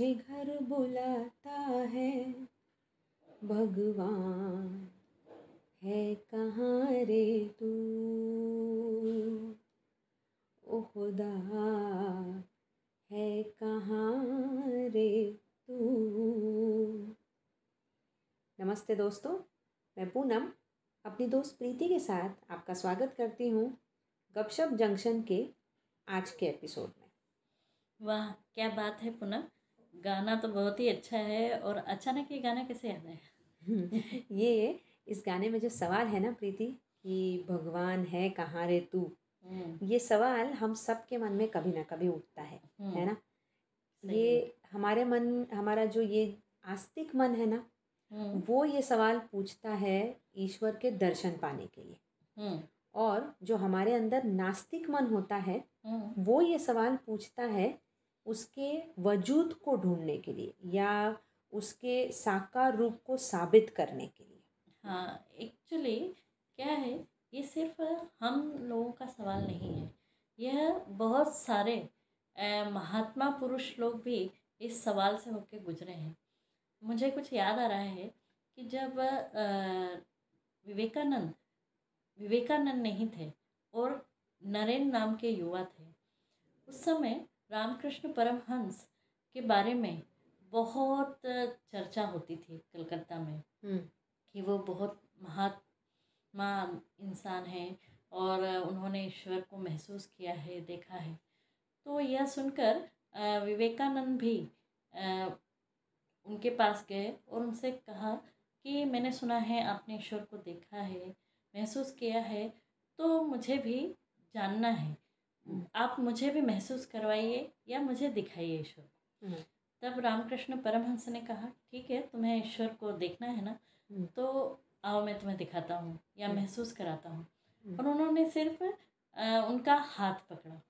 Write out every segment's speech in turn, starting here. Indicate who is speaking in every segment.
Speaker 1: मुझे घर बुलाता है। भगवान है कहाँ रे तू? ओ खुदा है कहाँ रे तू? नमस्ते दोस्तों, मैं पूनम, अपनी दोस्त प्रीति के साथ आपका स्वागत करती हूँ गपशप जंक्शन के आज के एपिसोड में।
Speaker 2: वाह, क्या बात है पूनम। गाना तो बहुत ही अच्छा है और अचानक ये गाना कैसे याद आया?
Speaker 1: ये इस गाने में जो सवाल है ना प्रीति कि भगवान है कहाँ रे तू?
Speaker 2: हम्म,
Speaker 1: ये सवाल हम सब के मन में कभी ना कभी उठता है
Speaker 2: हम्म,
Speaker 1: है ना? ये हमारे मन हमारा जो ये आस्तिक मन है ना
Speaker 2: हम्म,
Speaker 1: वो ये सवाल पूछता है ईश्वर के दर्शन पाने के लिए। और जो हमारे अंदर नास्तिक मन होता है वो ये सवाल पूछता है उसके वजूद को ढूँढने के लिए या उसके साकार रूप को साबित करने के लिए।
Speaker 2: हाँ एक्चुअली क्या है, ये सिर्फ़ हम लोगों का सवाल नहीं है। यह बहुत सारे महात्मा पुरुष लोग भी इस सवाल से होके गुजरे हैं। मुझे कुछ याद आ रहा है कि जब विवेकानंद विवेकानंद नहीं थे और नरेंद्र नाम के युवा थे, उस समय रामकृष्ण परमहंस के बारे में बहुत चर्चा होती थी कलकत्ता में कि वो बहुत महात्मा इंसान हैं और उन्होंने ईश्वर को महसूस किया है देखा है। तो यह सुनकर विवेकानंद भी उनके पास गए और उनसे कहा कि मैंने सुना है आपने ईश्वर को देखा है महसूस किया है तो मुझे भी जानना है। आप मुझे भी महसूस करवाइए या मुझे दिखाइए ईश्वर को।
Speaker 1: हम्म।
Speaker 2: तब रामकृष्ण परमहंस ने कहा ठीक है तुम्हें ईश्वर को देखना है ना
Speaker 1: हम्म।
Speaker 2: तो आओ मैं तुम्हें दिखाता हूँ या
Speaker 1: हम्म।
Speaker 2: महसूस कराता हूँ। और उन्होंने सिर्फ़ उनका हाथ पकड़ा।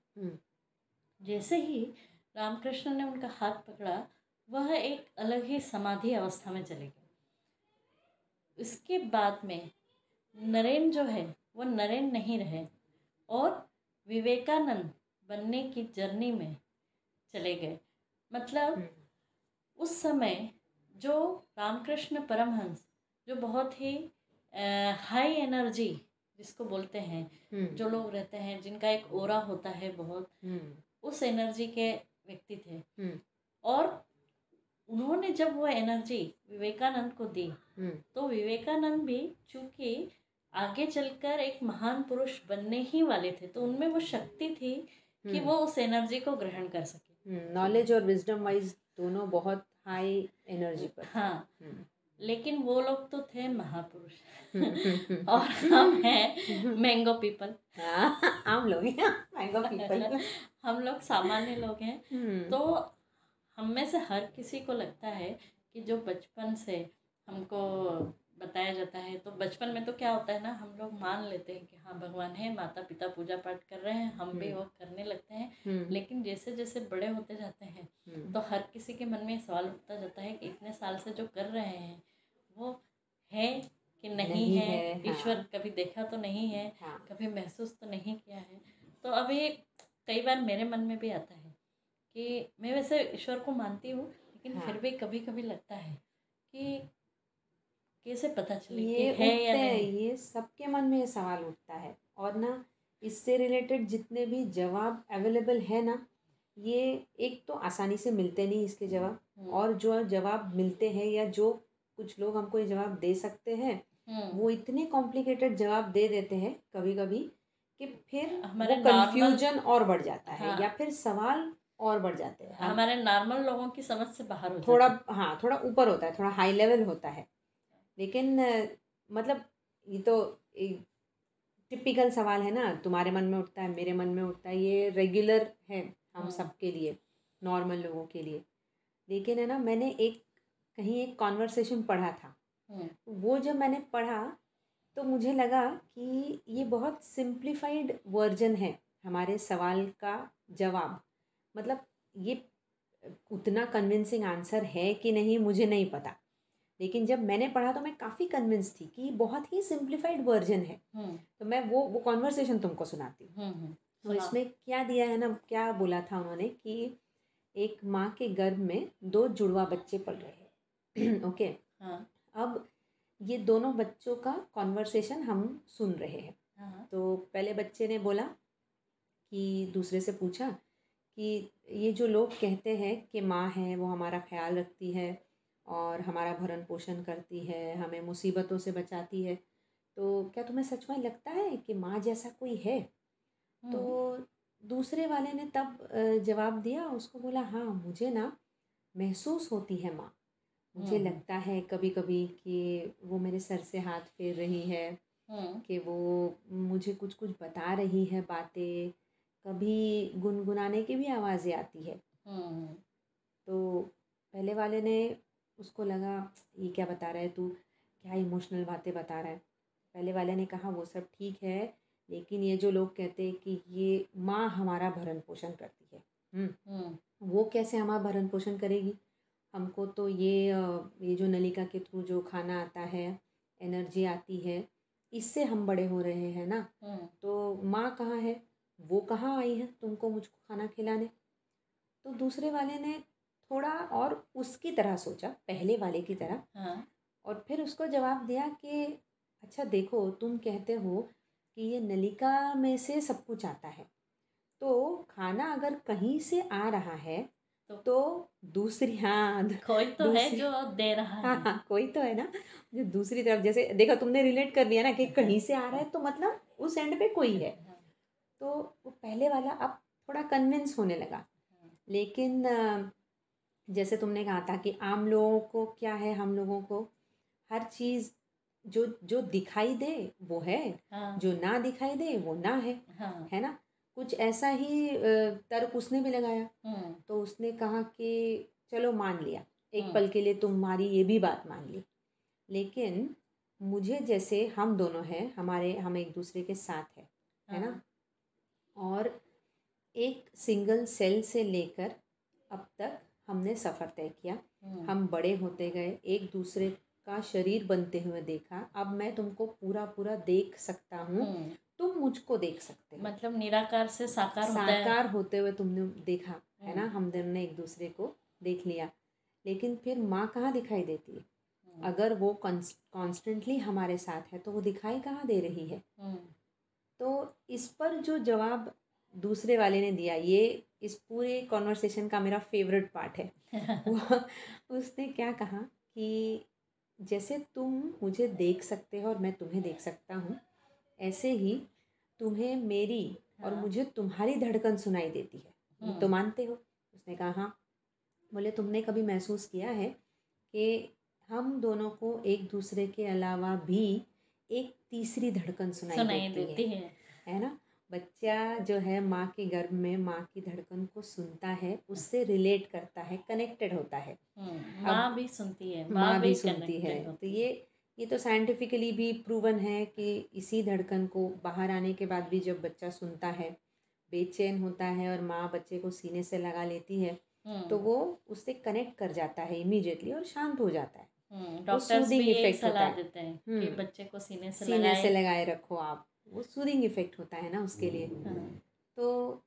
Speaker 2: जैसे ही रामकृष्ण ने उनका हाथ पकड़ा वह एक अलग ही समाधि अवस्था में चले गए इसके बाद में नरेन जो है वो नरेन नहीं रहे और विवेकानंद बनने की जर्नी में चले गए। मतलब उस समय जो रामकृष्ण परमहंस जो बहुत ही हाई एनर्जी जिसको बोलते हैं
Speaker 1: हम्म,
Speaker 2: जो लोग रहते हैं जिनका एक ओरा होता है बहुत
Speaker 1: हम्म,
Speaker 2: उस एनर्जी के व्यक्ति थे।
Speaker 1: हम्म,
Speaker 2: और उन्होंने जब वो एनर्जी विवेकानंद को दी
Speaker 1: हम्म,
Speaker 2: तो विवेकानंद भी चूँकि आगे चलकर एक महान पुरुष बनने ही वाले थे तो उनमें वो शक्ति थी कि
Speaker 1: हम्म।
Speaker 2: वो उस एनर्जी को ग्रहण कर सके।
Speaker 1: नॉलेज और विजडम वाइज दोनों बहुत हाई एनर्जी पर
Speaker 2: हाँ
Speaker 1: हम्म,
Speaker 2: लेकिन वो लोग तो थे महापुरुष।
Speaker 1: हम्म, हम्म,
Speaker 2: और हम हैं मैंगो पीपल
Speaker 1: हाँ, आम लोग हैं मैंगो पीपल
Speaker 2: हम लोग सामान्य लोग हैं। तो हम में से हर किसी को लगता है कि जो बचपन से हमको बताया जाता है। तो बचपन में तो क्या होता है ना हम लोग मान लेते हैं कि हाँ भगवान है माता पिता पूजा पाठ कर रहे हैं हम भी
Speaker 1: हम्म।
Speaker 2: वो करने लगते हैं।
Speaker 1: हम्म,
Speaker 2: लेकिन जैसे जैसे बड़े होते जाते हैं
Speaker 1: हम्म,
Speaker 2: तो हर किसी के मन में सवाल उठता जाता है कि इतने साल से जो कर रहे हैं वो है कि नहीं,
Speaker 1: नहीं
Speaker 2: है,
Speaker 1: है, हाँ।
Speaker 2: ईश्वर कभी देखा तो नहीं है
Speaker 1: हाँ,
Speaker 2: कभी महसूस तो नहीं किया है। तो अभी कई बार मेरे मन में भी आता है कि मैं वैसे ईश्वर को मानती हूँ लेकिन
Speaker 1: हाँ।
Speaker 2: फिर भी कभी कभी लगता है कि कैसे पता चले
Speaker 1: ये
Speaker 2: है या नहीं?
Speaker 1: ये सबके मन में ये सवाल उठता है। और ना इससे रिलेटेड जितने भी जवाब अवेलेबल है ना ये एक तो आसानी से मिलते नहीं इसके जवाब।
Speaker 2: हम्म,
Speaker 1: और जो जवाब मिलते हैं या जो कुछ लोग हमको ये जवाब दे सकते हैं
Speaker 2: हम्म,
Speaker 1: वो इतने कॉम्प्लिकेटेड जवाब दे देते हैं कभी कभी कि फिर
Speaker 2: हमारे
Speaker 1: कंफ्यूजन और बढ़ जाता है
Speaker 2: हाँ।
Speaker 1: या फिर सवाल और बढ़ जाते हैं।
Speaker 2: हमारे नॉर्मल लोगों की समझ से बाहर हो
Speaker 1: थोड़ा हाँ। थोड़ा ऊपर होता है थोड़ा हाई लेवल होता है। लेकिन मतलब ये तो टिपिकल सवाल है ना तुम्हारे मन में उठता है मेरे मन में उठता है ये रेगुलर है हम
Speaker 2: हाँ।
Speaker 1: सबके लिए नॉर्मल लोगों के लिए। लेकिन है ना मैंने एक कहीं एक कॉन्वर्सेशन पढ़ा था।
Speaker 2: हम्म,
Speaker 1: वो जब मैंने पढ़ा तो मुझे लगा कि ये बहुत सिंप्लीफाइड वर्जन है हमारे सवाल का जवाब। मतलब ये उतना कन्विंसिंग आंसर है कि नहीं मुझे नहीं पता। लेकिन जब मैंने पढ़ा तो मैं काफ़ी कन्विंस थी कि बहुत ही सिंप्लीफाइड वर्जन है।
Speaker 2: हम्म,
Speaker 1: तो मैं वो वो कॉन्वर्सेशन तुमको सुनाती हूँ।
Speaker 2: हम्म, हम्म,
Speaker 1: तो इसमें क्या दिया है ना क्या बोला था उन्होंने कि एक माँ के गर्भ में दो जुड़वा बच्चे पल रहे हैं। ओके?
Speaker 2: हाँ।
Speaker 1: अब ये दोनों बच्चों का कॉन्वर्सेशन हम सुन रहे हैं
Speaker 2: हाँ।
Speaker 1: तो पहले बच्चे ने बोला कि दूसरे से पूछा कि ये जो लोग कहते हैं कि माँ है वो हमारा ख्याल रखती है और हमारा भरण पोषण करती है हमें मुसीबतों से बचाती है। तो क्या तुम्हें सच में लगता है कि माँ जैसा कोई है?
Speaker 2: हम्म,
Speaker 1: तो दूसरे वाले ने तब जवाब दिया उसको बोला हाँ मुझे ना महसूस होती है माँ। मुझे
Speaker 2: हम्म।
Speaker 1: लगता है कभी कभी कि वो मेरे सर से हाथ फेर रही है
Speaker 2: हम्म,
Speaker 1: कि वो मुझे कुछ कुछ बता रही है बातें कभी गुनगुनाने की भी आवाज़ें आती है।
Speaker 2: हम्म,
Speaker 1: तो पहले वाले ने उसको लगा ये क्या बता रहा है तू? क्या इमोशनल बातें बता रहा है? पहले वाले ने कहा वो सब ठीक है लेकिन ये जो लोग कहते हैं कि ये माँ हमारा भरण पोषण करती है हम्म,
Speaker 2: हम्म,
Speaker 1: वो कैसे हमारा भरण पोषण करेगी? हमको तो ये ये जो नलिका के थ्रू जो खाना आता है एनर्जी आती है इससे हम बड़े हो रहे हैं ना?
Speaker 2: हम्म,
Speaker 1: तो माँ कहाँ है? वो कहाँ आई है तुमको मुझको खाना खिलाने? तो दूसरे वाले ने थोड़ा और उसकी तरह सोचा पहले वाले की तरह।
Speaker 2: हाँ।
Speaker 1: और फिर उसको जवाब दिया कि अच्छा देखो तुम कहते हो कि ये नलिका में से सब कुछ आता है। तो खाना अगर कहीं से आ रहा है
Speaker 2: तो-
Speaker 1: तो दूसरी हाँ
Speaker 2: कोई तो है जो दे रहा
Speaker 1: हाँ।
Speaker 2: है
Speaker 1: हाँ हाँ कोई तो है ना जो दूसरी तरफ़ जैसे देखो तुमने रिलेट कर दिया ना कि कहीं से आ रहा है तो मतलब उस एंड पे कोई है। तो वो पहले वाला अब थोड़ा कन्विंस होने लगा। लेकिन अ, जैसे तुमने कहा था कि आम लोगों को क्या है हम लोगों को हर चीज़ जो जो दिखाई दे वो है
Speaker 2: हाँ।
Speaker 1: जो ना दिखाई दे वो ना है
Speaker 2: हाँ।
Speaker 1: है ना? कुछ ऐसा ही तर्क उसने भी लगाया।
Speaker 2: हम्म,
Speaker 1: तो उसने कहा कि चलो मान लिया एक
Speaker 2: हम्म।
Speaker 1: पल के लिए तुम्हारी ये भी बात मान ली। लेकिन मुझे जैसे हम दोनों हैं हमारे हम एक दूसरे के साथ है है ना?
Speaker 2: हाँ,
Speaker 1: और एक सिंगल सेल से लेकर अब तक हमने सफ़र तय किया।
Speaker 2: हम्म,
Speaker 1: हम बड़े होते गए एक दूसरे का शरीर बनते हुए देखा। अब मैं तुमको पूरा पूरा देख सकता हूँ।
Speaker 2: हम्म,
Speaker 1: तुम मुझको देख सकते हो।
Speaker 2: मतलब निराकार से साकार होता है।
Speaker 1: साकार होते हुए तुमने देखा है ना?
Speaker 2: हम्म।
Speaker 1: हम दोनों ने एक दूसरे को देख लिया। लेकिन फिर माँ कहाँ दिखाई देती है? अगर वो कॉन्स्टेंटली हमारे साथ है तो वो दिखाई कहाँ दे रही है? तो इस पर जो जवाब दूसरे वाले ने दिया ये इस पूरे कॉन्वर्सेशन का मेरा फेवरेट पार्ट है। वो उसने क्या कहा कि जैसे तुम मुझे देख सकते हो और मैं तुम्हें देख सकता हूँ ऐसे ही तुम्हें मेरी और
Speaker 2: हाँ।
Speaker 1: मुझे तुम्हारी धड़कन सुनाई देती है। ये
Speaker 2: हम्म।
Speaker 1: तो मानते हो? उसने कहा हाँ। बोले तुमने कभी महसूस किया है कि हम दोनों को एक दूसरे के अलावा भी एक तीसरी धड़कन सुनाई,
Speaker 2: सुनाई
Speaker 1: देती,
Speaker 2: देती
Speaker 1: है
Speaker 2: है।
Speaker 1: है ना? बच्चा जो है माँ के गर्भ में माँ की धड़कन को सुनता है उससे रिलेट करता है कनेक्टेड होता है।
Speaker 2: हम्म, माँ भी सुनती है
Speaker 1: माँ भी भी
Speaker 2: सुनती
Speaker 1: है। तो ये ये तो साइंटिफिकली भी प्रूवन है कि इसी धड़कन को बाहर आने के बाद भी जब बच्चा सुनता है बेचैन होता है और माँ बच्चे को सीने से लगा लेती है
Speaker 2: हम्म,
Speaker 1: तो वो उससे कनेक्ट कर जाता है इमीडिएटली और शांत हो जाता है।
Speaker 2: हम्म, डॉक्टर्स भी यही
Speaker 1: effect होता
Speaker 2: सलाह देते हैं कि
Speaker 1: हम्म।
Speaker 2: बच्चे को सीने से
Speaker 1: सीने से लगाए रखो आप। वो सूदिंग इफ़ेक्ट होता है ना उसके लिए।
Speaker 2: हाँ,
Speaker 1: तो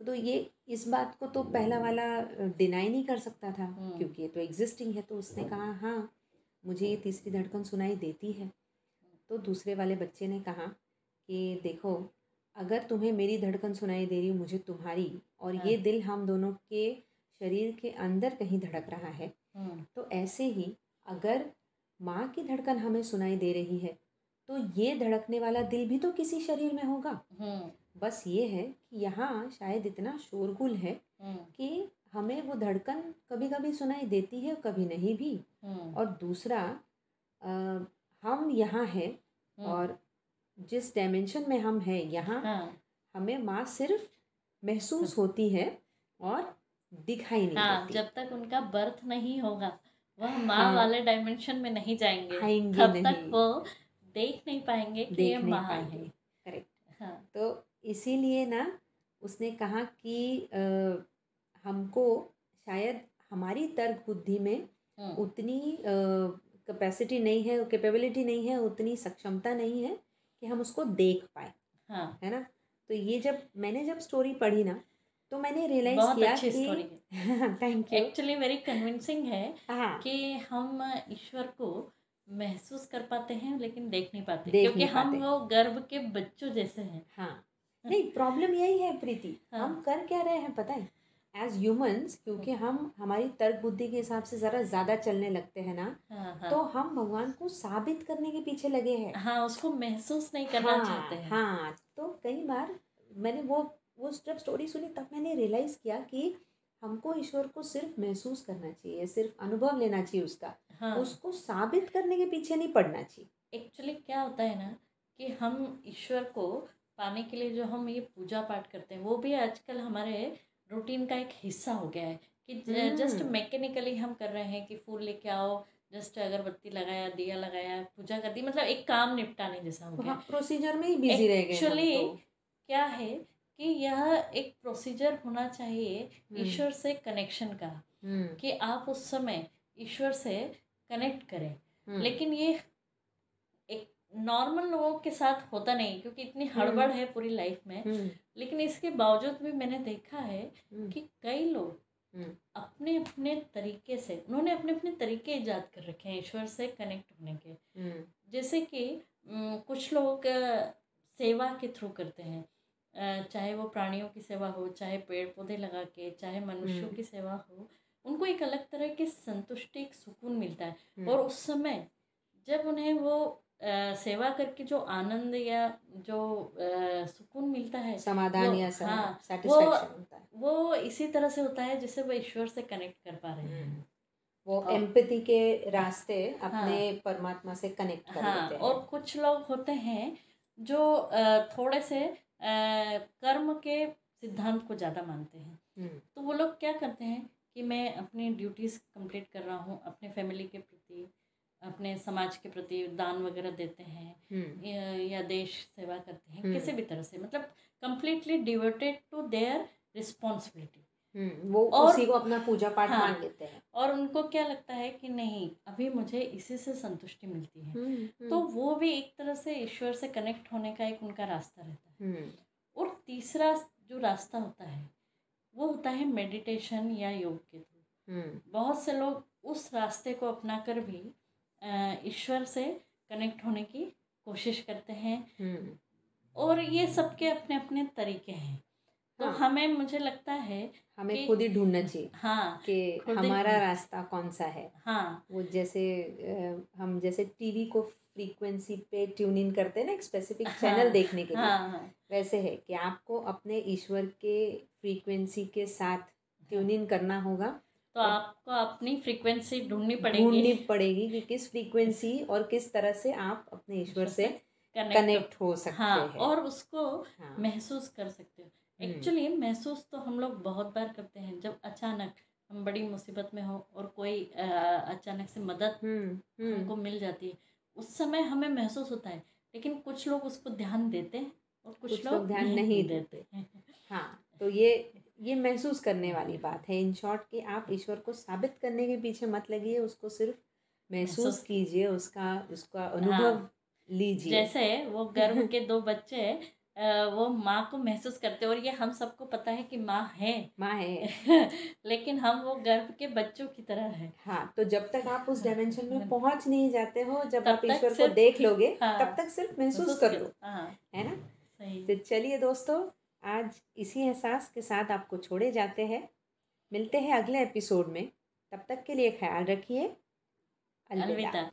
Speaker 1: तो ये इस बात को तो पहला वाला डिनाई नहीं कर सकता था
Speaker 2: हम्म।
Speaker 1: क्योंकि ये तो एग्जिस्टिंग है तो उसने कहा हाँ मुझे ये तीसरी धड़कन सुनाई देती है। तो दूसरे वाले बच्चे ने कहा कि देखो अगर तुम्हें मेरी धड़कन सुनाई दे रही हो मुझे तुम्हारी और ये
Speaker 2: हाँ।
Speaker 1: दिल हम दोनों के शरीर के अंदर कहीं धड़क रहा है
Speaker 2: हम्म,
Speaker 1: तो ऐसे ही अगर माँ की धड़कन हमें सुनाई दे रही है तो ये धड़कने वाला दिल भी तो किसी शरीर में होगा।
Speaker 2: हम्म,
Speaker 1: बस ये है कि यहाँ शायद इतना शोरगुल है
Speaker 2: हम्म,
Speaker 1: कि हमें वो धड़कन कभी कभी सुनाई देती है कभी नहीं भी।
Speaker 2: हम्म,
Speaker 1: और दूसरा अ, हम यहाँ हैं और जिस डायमेंशन में हम हैं यहाँ
Speaker 2: हाँ।
Speaker 1: हमें माँ सिर्फ़ महसूस होती है और दिखाई नहीं
Speaker 2: हाँ जब तक उनका बर्थ नहीं होगा वह माँ
Speaker 1: हाँ।
Speaker 2: वाले डायमेंशन में नहीं जाएँगे तब तक वो देख नहीं पाएँगे कि
Speaker 1: देख नहीं
Speaker 2: माँ
Speaker 1: पाएँगे।
Speaker 2: है।
Speaker 1: करेक्ट
Speaker 2: हाँ।
Speaker 1: तो इसीलिए ना उसने कहा कि अ, हमको शायद हमारी तर्क बुद्धि में
Speaker 2: हम्म,
Speaker 1: उतनी कैपेसिटी नहीं है कैपेबिलिटी नहीं है उतनी सक्षमता नहीं है कि हम उसको देख पाए।
Speaker 2: हाँ।
Speaker 1: है ना? तो ये जब मैंने जब स्टोरी पढ़ी ना तो मैंने रियलाइज़ किया
Speaker 2: अच्छी
Speaker 1: कि thank you
Speaker 2: actually very convincing है
Speaker 1: हाँ।
Speaker 2: कि हम ईश्वर को महसूस कर पाते हैं लेकिन देख नहीं पाते।
Speaker 1: देख
Speaker 2: क्योंकि
Speaker 1: नहीं
Speaker 2: हम
Speaker 1: पाते।
Speaker 2: वो गर्भ के बच्चों जैसे हैं।
Speaker 1: हाँ। नहीं प्रॉब्लम यही है प्रीति।
Speaker 2: हाँ।
Speaker 1: हम कर क्या रहे हैं पता है? एज ह्यूमंस क्योंकि हम हमारी तर्क बुद्धि के हिसाब से ज़रा ज़्यादा चलने लगते हैं ना
Speaker 2: हाँ हाँ।
Speaker 1: तो हम भगवान को साबित करने के पीछे लगे हैं।
Speaker 2: हाँ उसको महसूस नहीं करना
Speaker 1: हाँ,
Speaker 2: चाहते हैं।
Speaker 1: हाँ तो कई बार मैंने वो वो जब स्टोरी सुनी तब मैंने रियलाइज़ किया कि हमको ईश्वर को सिर्फ़ महसूस करना चाहिए सिर्फ़ अनुभव लेना चाहिए उसका
Speaker 2: हाँ
Speaker 1: उसको साबित करने के पीछे नहीं पड़ना चाहिए
Speaker 2: एक्चुअली क्या होता है ना कि हम ईश्वर को पाने के लिए जो हम ये पूजा पाठ करते हैं वो भी आजकल हमारे रूटीन का एक हिस्सा हो गया है कि जस्ट
Speaker 1: हम्म।
Speaker 2: मैकेनिकली हम कर रहे हैं कि फूल लेके आओ जस्ट अगरबत्ती लगाया दिया लगाया पूजा कर दी मतलब एक काम निपटाने जैसा हो गया
Speaker 1: प्रोसीजर में ही बिज़ी रह गए
Speaker 2: Actually,
Speaker 1: तो।
Speaker 2: क्या है कि यह एक प्रोसीजर होना चाहिए
Speaker 1: हम्म।
Speaker 2: ईश्वर से कनेक्शन का
Speaker 1: हम्म।
Speaker 2: कि आप उस समय ईश्वर से कनेक्ट करें।
Speaker 1: हम्म,
Speaker 2: लेकिन ये एक नॉर्मल लोगों के साथ होता नहीं क्योंकि इतनी हड़बड़ है पूरी लाइफ में। लेकिन इसके बावजूद भी मैंने देखा है कि कई लोग अपने अपने तरीके से उन्होंने अपने अपने तरीके ईजाद कर रखे हैं ईश्वर से कनेक्ट होने के। जैसे कि कुछ लोग सेवा के थ्रू करते हैं। चाहे वो प्राणियों की सेवा हो चाहे पेड़ पौधे लगा के चाहे मनुष्यों
Speaker 1: हम्म।
Speaker 2: की सेवा हो उनको एक अलग तरह की संतुष्टि एक सुकून मिलता है।
Speaker 1: हम्म,
Speaker 2: और उस समय जब उन्हें वो अ, सेवा करके जो आनंद या जो अ, सुकून मिलता है
Speaker 1: समाधान
Speaker 2: वो-
Speaker 1: या
Speaker 2: हाँ,
Speaker 1: सेटिस्फेक्शन होता है।
Speaker 2: वो इसी तरह से होता है जिससे वो ईश्वर से कनेक्ट कर पा रहे हैं।
Speaker 1: हम्म, वो एम्पति के रास्ते अपने हाँ, परमात्मा से कनेक्ट कर
Speaker 2: हाँ
Speaker 1: लेते हैं।
Speaker 2: और कुछ लोग होते हैं जो थोड़े से कर्म के सिद्धांत को ज़्यादा मानते हैं।
Speaker 1: हम्म,
Speaker 2: तो वो लोग क्या करते हैं कि मैं अपनी ड्यूटीज़ कंप्लीट कर रहा हूँ अपने फैमिली के प्रति अपने समाज के प्रति दान वगैरह देते हैं
Speaker 1: हम्म,
Speaker 2: या, देश सेवा करते हैं
Speaker 1: हम्म।
Speaker 2: किसी भी तरह से। मतलब completely devoted to their responsibility
Speaker 1: वो
Speaker 2: और-
Speaker 1: उसी को अपना पूजा पाठ
Speaker 2: हाँ।
Speaker 1: मान लेते हैं।
Speaker 2: और उनको क्या लगता है कि नहीं अभी मुझे इसी से संतुष्टि मिलती है।
Speaker 1: हम्म,
Speaker 2: तो वो भी एक तरह से ईश्वर से कनेक्ट होने का एक उनका रास्ता रहता है।
Speaker 1: हम्म,
Speaker 2: और तीसरा जो रास्ता होता है वो होता है मेडिटेशन या योग के थ्रू
Speaker 1: हम्म,
Speaker 2: बहुत से लोग उस रास्ते को अपना कर भी ईश्वर से कनेक्ट होने की कोशिश करते हैं।
Speaker 1: हम्म,
Speaker 2: और ये सबके अपने अपने तरीके हैं। तो
Speaker 1: हाँ।
Speaker 2: हमें मुझे लगता है
Speaker 1: हमें खुद ही ढूंढना चाहिए
Speaker 2: हाँ
Speaker 1: कि हमारा रास्ता कौन सा है।
Speaker 2: हाँ।
Speaker 1: वो जैसे हम जैसे टीवी को फ्रीक्वेंसी पे ट्यून इन करते हैं ना एक स्पेसिफिक
Speaker 2: हाँ,
Speaker 1: चैनल देखने के लिए
Speaker 2: हाँ हाँ।
Speaker 1: वैसे है कि आपको अपने ईश्वर के फ्रीक्वेंसी के साथ ट्यून इन करना होगा।
Speaker 2: तो आपको अपनी फ्रीक्वेंसी ढूंढनी पड़ेगी।
Speaker 1: ढूंढनी
Speaker 2: पड़ेगी
Speaker 1: कि किस फ्रीक्वेंसी और किस तरह से आप अपने ईश्वर से
Speaker 2: कनेक्ट
Speaker 1: हो सकते
Speaker 2: हाँ
Speaker 1: हैं।
Speaker 2: और उसको
Speaker 1: हाँ,
Speaker 2: महसूस कर सकते हो। एक्चुअली महसूस तो हम लोग बहुत बार करते हैं जब अचानक हम बड़ी मुसीबत में हो और कोई अ, अचानक से मदद
Speaker 1: हम्म, हम्म,
Speaker 2: हमको मिल जाती है उस समय हमें महसूस होता है लेकिन कुछ लोग उसको ध्यान देते हैं और कुछ,
Speaker 1: कुछ
Speaker 2: लोग
Speaker 1: ध्यान नहीं देते।
Speaker 2: हैं।
Speaker 1: हाँ तो ये ये महसूस करने वाली बात है। इन शॉर्ट कि आप ईश्वर को साबित करने के पीछे मत लगिए उसको सिर्फ़ महसूस कीजिए उसका उसका अनुभव
Speaker 2: हाँ।
Speaker 1: लीजिए।
Speaker 2: जैसे वो गर्भ के दो बच्चे अ, वो माँ को महसूस करते हैं और ये हम सबको पता है कि माँ है।
Speaker 1: माँ है।
Speaker 2: लेकिन हम वो गर्भ के बच्चों की तरह है।
Speaker 1: हाँ तो जब तक आप उस डायमेंशन में
Speaker 2: हाँ।
Speaker 1: पहुँच नहीं जाते हो जब आप ईश्वर को देख लोगे
Speaker 2: हाँ।
Speaker 1: तब तक सिर्फ़ महसूस कर लो।
Speaker 2: हाँ।
Speaker 1: है ना?
Speaker 2: सही
Speaker 1: तो चलिए दोस्तों आज इसी एहसास के साथ आपको छोड़े जाते हैं। मिलते हैं अगले एपिसोड में। तब तक के लिए ख्याल रखिए।
Speaker 2: अलविदा।